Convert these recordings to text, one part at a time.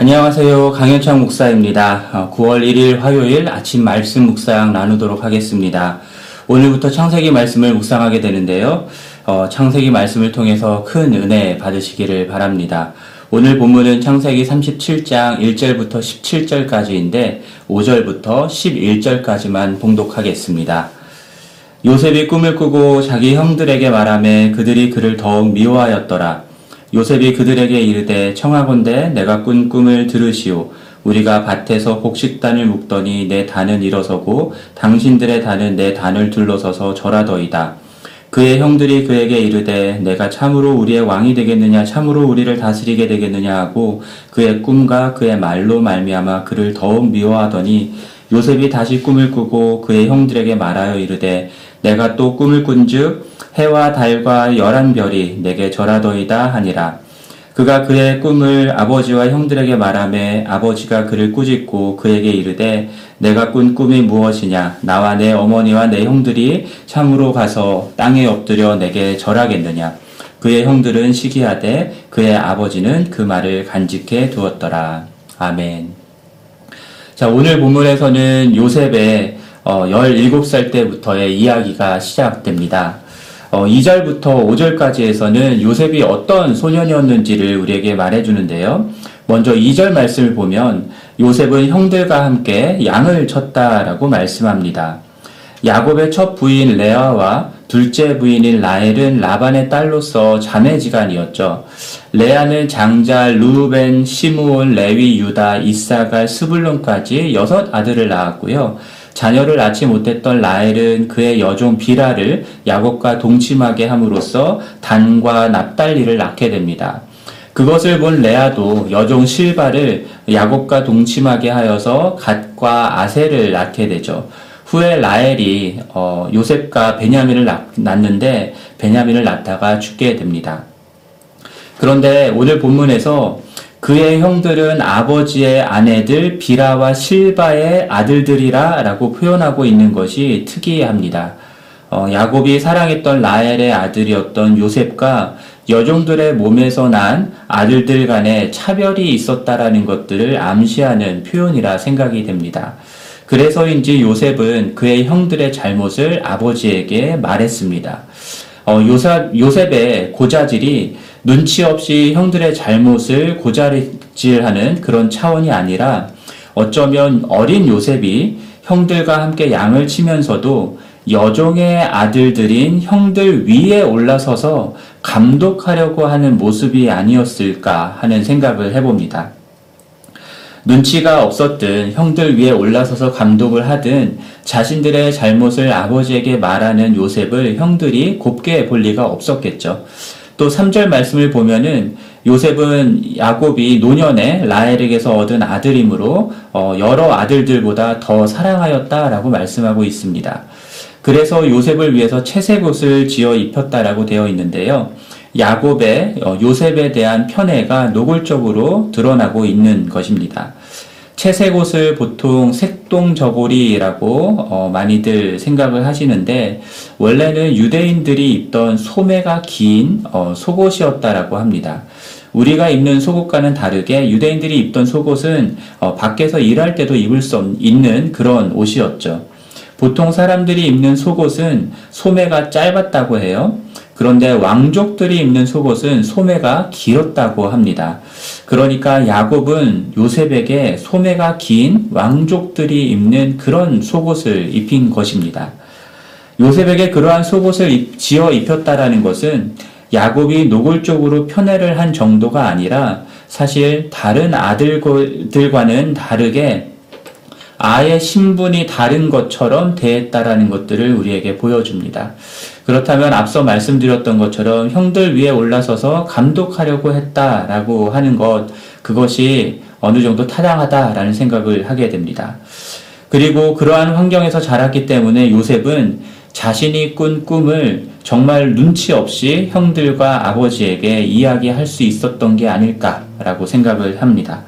안녕하세요. 강현창 목사입니다. 9월 어, 1일 화요일 아침 말씀 묵상 나누도록 하겠습니다. 오늘부터 창세기 말씀을 묵상하게 되는데요. 어, 창세기 말씀을 통해서 큰 은혜 받으시기를 바랍니다. 오늘 본문은 창세기 37장 1절부터 17절까지인데 5절부터 11절까지만 봉독하겠습니다. 요셉이 꿈을 꾸고 자기 형들에게 말하며 그들이 그를 더욱 미워하였더라. 요셉이 그들에게 이르되 청하건대 내가 꾼 꿈을 들으시오. 우리가 밭에서 곡식단을 묶더니 내 단은 일어서고 당신들의 단은 내 단을 둘러서서 절하더이다. 그의 형들이 그에게 이르되 내가 참으로 우리의 왕이 되겠느냐 참으로 우리를 다스리게 되겠느냐 하고 그의 꿈과 그의 말로 말미암아 그를 더욱 미워하더니 요셉이 다시 꿈을 꾸고 그의 형들에게 말하여 이르되 내가 또 꿈을 꾼즉 해와 달과 열한 별이 내게 절하더이다 하니라. 그가 그의 꿈을 아버지와 형들에게 말하매 아버지가 그를 꾸짖고 그에게 이르되 내가 꾼 꿈이 무엇이냐 나와 내 어머니와 내 형들이 참으로 가서 땅에 엎드려 내게 절하겠느냐 그의 형들은 시기하되 그의 아버지는 그 말을 간직해 두었더라 아멘. 자 오늘 본문에서는 요셉의 17살 어, 때부터의 이야기가 시작됩니다. 어, 2절부터 5절까지에서는 요셉이 어떤 소년이었는지를 우리에게 말해주는데요. 먼저 2절 말씀을 보면 요셉은 형들과 함께 양을 쳤다라고 말씀합니다. 야곱의 첫 부인 레아와 둘째 부인인 라헬은 라반의 딸로서 자매지간이었죠. 레아는 장자 루벤, 시므온, 레위, 유다, 이사갈, 스불론까지 여섯 아들을 낳았고요. 자녀를 낳지 못했던 라헬은 그의 여종 비라를 야곱과 동침하게 함으로써 단과 납달리를 낳게 됩니다. 그것을 본 레아도 여종 실바를 야곱과 동침하게 하여서 갓과 아셀을 낳게 되죠. 후에 라헬이 어, 요셉과 베냐민을 낳는데 베냐민을 낳다가 죽게 됩니다. 그런데 오늘 본문에서 그의 형들은 아버지의 아내들 비라와 실바의 아들들이라 라고 표현하고 있는 것이 특이합니다. 어, 야곱이 사랑했던 라헬의 아들이었던 요셉과 여종들의 몸에서 난 아들들 간에 차별이 있었다라는 것들을 암시하는 표현이라 생각이 됩니다. 그래서인지 요셉은 그의 형들의 잘못을 아버지에게 말했습니다. 어, 요셉, 요셉의 고자질이 눈치 없이 형들의 잘못을 고자질하는 그런 차원이 아니라 어쩌면 어린 요셉이 형들과 함께 양을 치면서도 여종의 아들들인 형들 위에 올라서서 감독하려고 하는 모습이 아니었을까 하는 생각을 해봅니다. 눈치가 없었든 형들 위에 올라서서 감독을 하든 자신들의 잘못을 아버지에게 말하는 요셉을 형들이 곱게 볼 리가 없었겠죠. 또 3절 말씀을 보면은 요셉은 야곱이 노년에 라헬에게서 얻은 아들이므로 어, 여러 아들들보다 더 사랑하였다라고 말씀하고 있습니다. 그래서 요셉을 위해서 채색 옷을 지어 입혔다라고 되어 있는데요. 야곱의 어, 요셉에 대한 편애가 노골적으로 드러나고 있는 것입니다. 채색 옷을 보통 색동저고리라고 어, 많이들 생각을 하시는데 원래는 유대인들이 입던 소매가 긴 어, 속옷이었다라고 합니다. 우리가 입는 속옷과는 다르게 유대인들이 입던 속옷은 어, 밖에서 일할 때도 입을 수 있는 그런 옷이었죠. 보통 사람들이 입는 속옷은 소매가 짧았다고 해요. 그런데 왕족들이 입는 속옷은 소매가 길었다고 합니다. 그러니까 야곱은 요셉에게 소매가 긴 왕족들이 입는 그런 속옷을 입힌 것입니다. 요셉에게 그러한 속옷을 지어 입혔다라는 것은 야곱이 노골적으로 편애를 한 정도가 아니라 사실 다른 아들들과는 다르게 아예 신분이 다른 것처럼 대했다라는 것들을 우리에게 보여줍니다. 그렇다면 앞서 말씀드렸던 것처럼 형들 위에 올라서서 감독하려고 했다라고 하는 것, 그것이 어느 정도 타당하다라는 생각을 하게 됩니다. 그리고 그러한 환경에서 자랐기 때문에 요셉은 자신이 꾼 꿈을 정말 눈치 없이 형들과 아버지에게 이야기할 수 있었던 게 아닐까라고 생각을 합니다.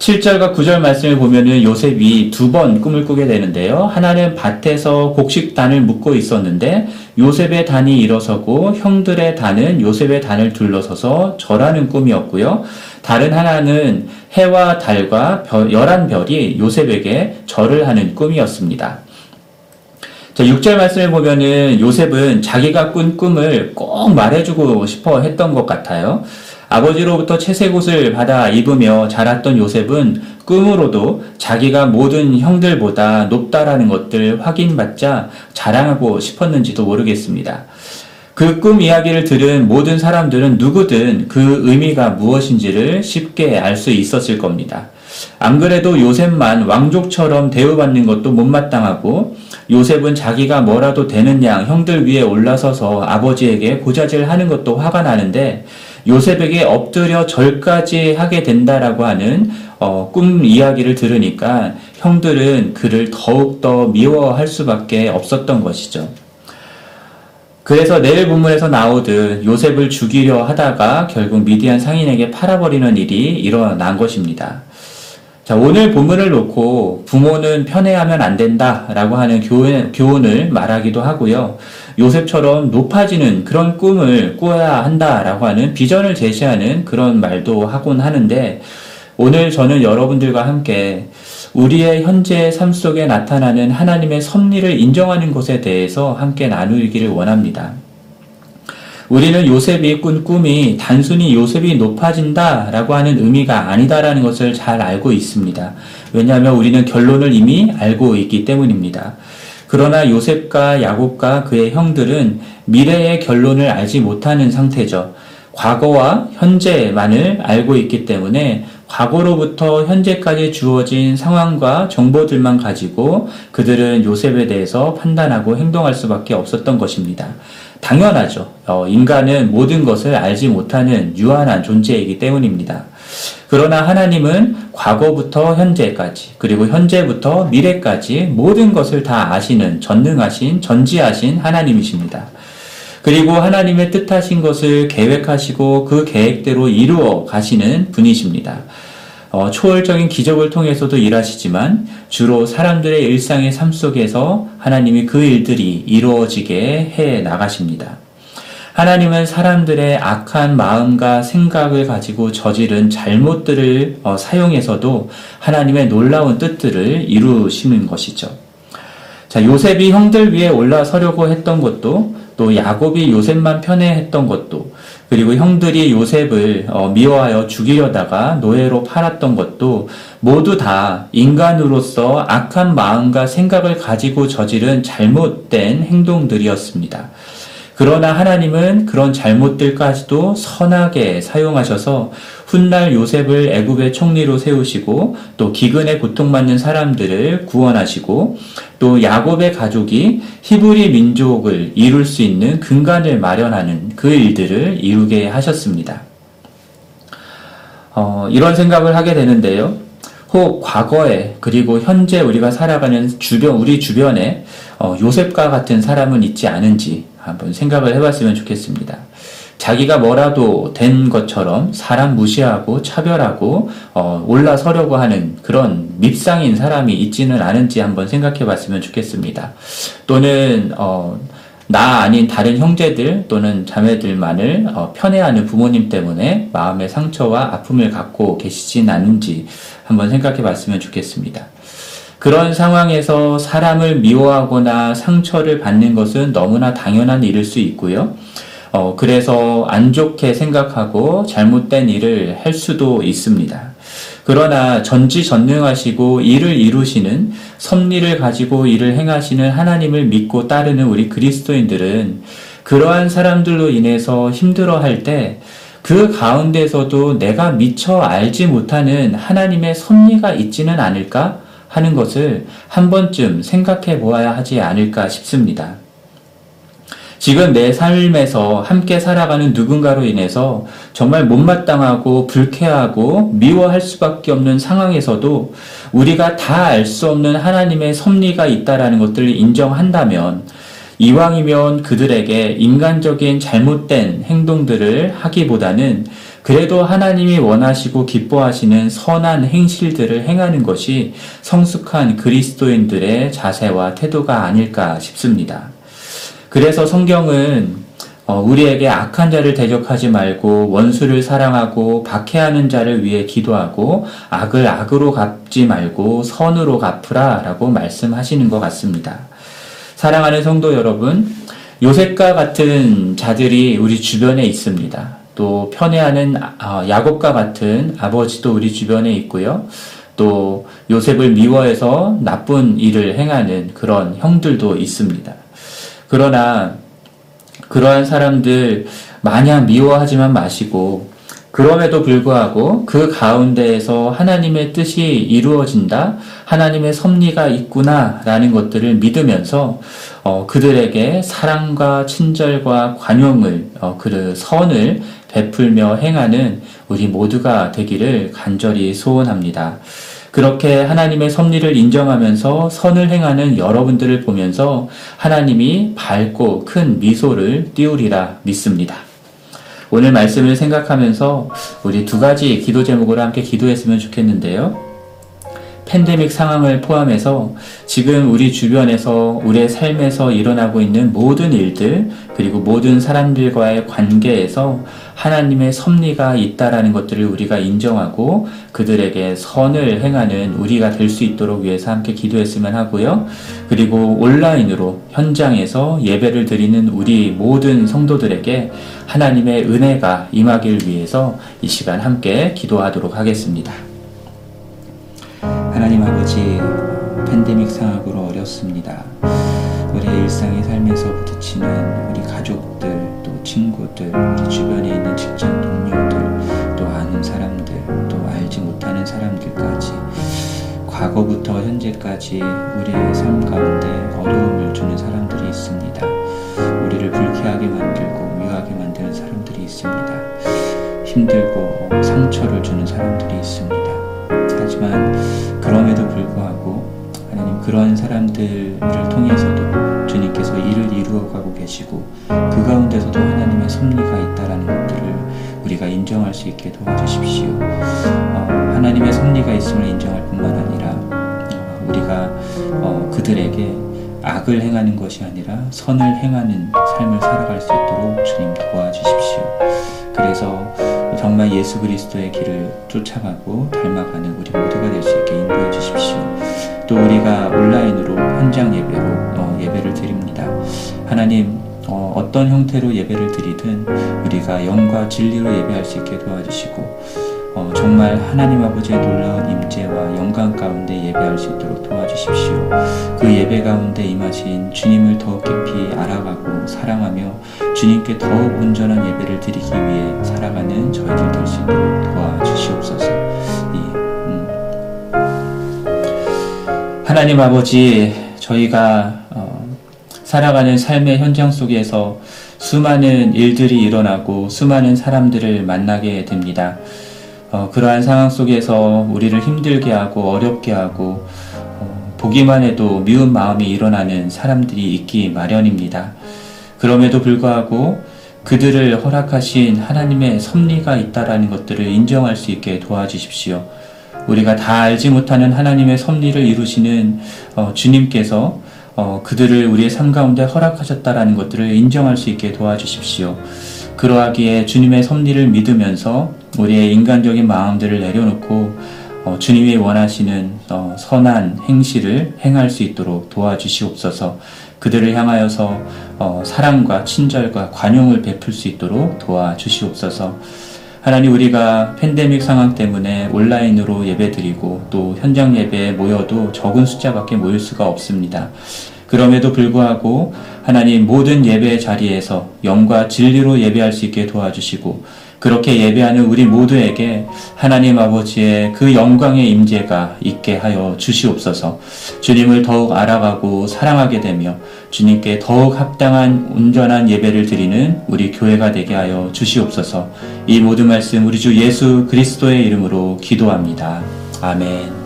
7절과 9절 말씀을 보면은 요셉이 두 번 꿈을 꾸게 되는데요. 하나는 밭에서 곡식 단을 묶고 있었는데 요셉의 단이 일어서고 형들의 단은 요셉의 단을 둘러서서 절하는 꿈이었고요. 다른 하나는 해와 달과 별, 열한 별이 요셉에게 절을 하는 꿈이었습니다. 자, 6절 말씀을 보면은 요셉은 자기가 꾼 꿈을 꼭 말해주고 싶어 했던 것 같아요. 아버지로부터 채색옷을 받아 입으며 자랐던 요셉은 꿈으로도 자기가 모든 형들보다 높다라는 것들 확인받자 자랑하고 싶었는지도 모르겠습니다. 그 꿈 이야기를 들은 모든 사람들은 누구든 그 의미가 무엇인지를 쉽게 알 수 있었을 겁니다. 안 그래도 요셉만 왕족처럼 대우받는 것도 못마땅하고 요셉은 자기가 뭐라도 되는 양 형들 위에 올라서서 아버지에게 고자질 하는 것도 화가 나는데 요셉에게 엎드려 절까지 하게 된다라고 하는 어, 꿈 이야기를 들으니까 형들은 그를 더욱더 미워할 수밖에 없었던 것이죠. 그래서 내일 본문에서 나오듯 요셉을 죽이려 하다가 결국 미디안 상인에게 팔아버리는 일이 일어난 것입니다. 자, 오늘 본문을 놓고 부모는 편애하면 안 된다라고 하는 교훈, 교훈을 말하기도 하고요. 요셉처럼 높아지는 그런 꿈을 꾸어야 한다라고 하는 비전을 제시하는 그런 말도 하곤 하는데 오늘 저는 여러분들과 함께 우리의 현재 삶 속에 나타나는 하나님의 섭리를 인정하는 것에 대해서 함께 나누기를 원합니다. 우리는 요셉이 꾼 꿈이 단순히 요셉이 높아진다 라고 하는 의미가 아니다라는 것을 잘 알고 있습니다. 왜냐하면 우리는 결론을 이미 알고 있기 때문입니다. 그러나 요셉과 야곱과 그의 형들은 미래의 결론을 알지 못하는 상태죠. 과거와 현재만을 알고 있기 때문에 과거로부터 현재까지 주어진 상황과 정보들만 가지고 그들은 요셉에 대해서 판단하고 행동할 수밖에 없었던 것입니다. 당연하죠. 어, 인간은 모든 것을 알지 못하는 유한한 존재이기 때문입니다. 그러나 하나님은 과거부터 현재까지, 그리고 현재부터 미래까지 모든 것을 다 아시는 전능하신, 전지하신 하나님이십니다. 그리고 하나님의 뜻하신 것을 계획하시고 그 계획대로 이루어 가시는 분이십니다. 어, 초월적인 기적을 통해서도 일하시지만 주로 사람들의 일상의 삶 속에서 하나님이 그 일들이 이루어지게 해 나가십니다. 하나님은 사람들의 악한 마음과 생각을 가지고 저지른 잘못들을 어, 사용해서도 하나님의 놀라운 뜻들을 이루시는 것이죠. 자, 요셉이 형들 위에 올라서려고 했던 것도 또 야곱이 요셉만 편애했던 것도 그리고 형들이 요셉을 어, 미워하여 죽이려다가 노예로 팔았던 것도 모두 다 인간으로서 악한 마음과 생각을 가지고 저지른 잘못된 행동들이었습니다. 그러나 하나님은 그런 잘못들까지도 선하게 사용하셔서 훗날 요셉을 애굽의 총리로 세우시고 또 기근에 고통받는 사람들을 구원하시고 또 야곱의 가족이 히브리 민족을 이룰 수 있는 근간을 마련하는 그 일들을 이루게 하셨습니다. 어, 이런 생각을 하게 되는데요. 혹 과거에 그리고 현재 우리가 살아가는 주변 우리 주변에 어, 요셉과 같은 사람은 있지 않은지 한번 생각을 해봤으면 좋겠습니다. 자기가 뭐라도 된 것처럼 사람 무시하고 차별하고 어, 올라서려고 하는 그런 밉상인 사람이 있지는 않은지 한번 생각해 봤으면 좋겠습니다. 또는 어, 나 아닌 다른 형제들 또는 자매들만을 어, 편애하는 부모님 때문에 마음의 상처와 아픔을 갖고 계시진 않은지 한번 생각해 봤으면 좋겠습니다. 그런 상황에서 사람을 미워하거나 상처를 받는 것은 너무나 당연한 일일 수 있고요. 어, 그래서 안 좋게 생각하고 잘못된 일을 할 수도 있습니다. 그러나 전지전능하시고 일을 이루시는 섭리를 가지고 일을 행하시는 하나님을 믿고 따르는 우리 그리스도인들은 그러한 사람들로 인해서 힘들어 할때 그 가운데서도 내가 미처 알지 못하는 하나님의 섭리가 있지는 않을까 하는 것을 한 번쯤 생각해 보아야 하지 않을까 싶습니다. 지금 내 삶에서 함께 살아가는 누군가로 인해서 정말 못마땅하고 불쾌하고 미워할 수밖에 없는 상황에서도 우리가 다 알 수 없는 하나님의 섭리가 있다라는 것들을 인정한다면 이왕이면 그들에게 인간적인 잘못된 행동들을 하기보다는 그래도 하나님이 원하시고 기뻐하시는 선한 행실들을 행하는 것이 성숙한 그리스도인들의 자세와 태도가 아닐까 싶습니다. 그래서 성경은 어, 우리에게 악한 자를 대적하지 말고 원수를 사랑하고 박해하는 자를 위해 기도하고 악을 악으로 갚지 말고 선으로 갚으라 라고 말씀하시는 것 같습니다. 사랑하는 성도 여러분, 요셉과 같은 자들이 우리 주변에 있습니다. 또 편애하는 아, 야곱과 같은 아버지도 우리 주변에 있고요. 또 요셉을 미워해서 나쁜 일을 행하는 그런 형들도 있습니다. 그러나 그러한 사람들 마냥 미워하지만 마시고 그럼에도 불구하고 그 가운데에서 하나님의 뜻이 이루어진다, 하나님의 섭리가 있구나라는 것들을 믿으면서 어, 그들에게 사랑과 친절과 관용을 어, 그 선을 베풀며 행하는 우리 모두가 되기를 간절히 소원합니다. 그렇게 하나님의 섭리를 인정하면서 선을 행하는 여러분들을 보면서 하나님이 밝고 큰 미소를 띄우리라 믿습니다. 오늘 말씀을 생각하면서 우리 두 가지 기도 제목으로 함께 기도했으면 좋겠는데요. 팬데믹 상황을 포함해서 지금 우리 주변에서 우리의 삶에서 일어나고 있는 모든 일들 그리고 모든 사람들과의 관계에서 하나님의 섭리가 있다라는 것들을 우리가 인정하고 그들에게 선을 행하는 우리가 될 수 있도록 위해서 함께 기도했으면 하고요. 그리고 온라인으로 현장에서 예배를 드리는 우리 모든 성도들에게 하나님의 은혜가 임하길 위해서 이 시간 함께 기도하도록 하겠습니다. 하나님 아버지, 팬데믹 상황으로 어렵습니다. 우리의 일상의 삶에서 부딪히는 우리 가족들, 또 친구들, 우리 주변에 있는 직장 동료들, 또 아는 사람들, 또 알지 못하는 사람들까지 과거부터 현재까지 우리의 삶 가운데 어려움을 주는 사람들이 있습니다. 우리를 불쾌하게 만들고 미워하게 만드는 사람들이 있습니다. 힘들고 상처를 주는 사람들이 있습니다. 하지만 그럼에도 그러한 사람들을 통해서도 주님께서 일을 이루어가고 계시고 그 가운데서도 하나님의 섭리가 있다라는 것들을 우리가 인정할 수 있게 도와주십시오. 어, 하나님의 섭리가 있음을 인정할 뿐만 아니라 어, 우리가 어, 그들에게 악을 행하는 것이 아니라 선을 행하는 삶을 살아갈 수 있도록 주님 도와주십시오. 그래서 정말 예수 그리스도의 길을 쫓아가고 닮아가는 우리 모두가 될 수 있게 인도해 주십시오. 또 우리가 온라인으로 현장 예배로 어, 예배를 드립니다. 하나님 어, 떤 형태로 예배를 드리든 우리가 영과 진리로 예배할 수 있게 도와주시고 어, 정말 하나님 아버지의 놀라운 임재와 영광 가운데 예배할 수 있도록 도와주십시오. 그 예배 가운데 임하신 주님을 더욱 깊이 알아가고 사랑하며 주님께 더욱 온전한 예배를 드리기 위해 살아가는 저희들 될 수 있도록 도와주시옵소서. 하나님 아버지, 저희가 어, 살아가는 삶의 현장 속에서 수많은 일들이 일어나고 수많은 사람들을 만나게 됩니다. 어, 그러한 상황 속에서 우리를 힘들게 하고 어렵게 하고 어, 보기만 해도 미운 마음이 일어나는 사람들이 있기 마련입니다. 그럼에도 불구하고 그들을 허락하신 하나님의 섭리가 있다라는 것들을 인정할 수 있게 도와주십시오. 우리가 다 알지 못하는 하나님의 섭리를 이루시는 어, 주님께서 어, 그들을 우리의 삶 가운데 허락하셨다라는 것들을 인정할 수 있게 도와주십시오. 그러하기에 주님의 섭리를 믿으면서 우리의 인간적인 마음들을 내려놓고 어, 주님이 원하시는 어, 선한 행실을 행할 수 있도록 도와주시옵소서. 그들을 향하여서 어, 사랑과 친절과 관용을 베풀 수 있도록 도와주시옵소서. 하나님 우리가 팬데믹 상황 때문에 온라인으로 예배드리고 또 현장 예배에 모여도 적은 숫자밖에 모일 수가 없습니다. 그럼에도 불구하고 하나님 모든 예배 자리에서 영과 진리로 예배할 수 있게 도와주시고 그렇게 예배하는 우리 모두에게 하나님 아버지의 그 영광의 임재가 있게 하여 주시옵소서. 주님을 더욱 알아가고 사랑하게 되며 주님께 더욱 합당한 온전한 예배를 드리는 우리 교회가 되게 하여 주시옵소서. 이 모든 말씀 우리 주 예수 그리스도의 이름으로 기도합니다. 아멘.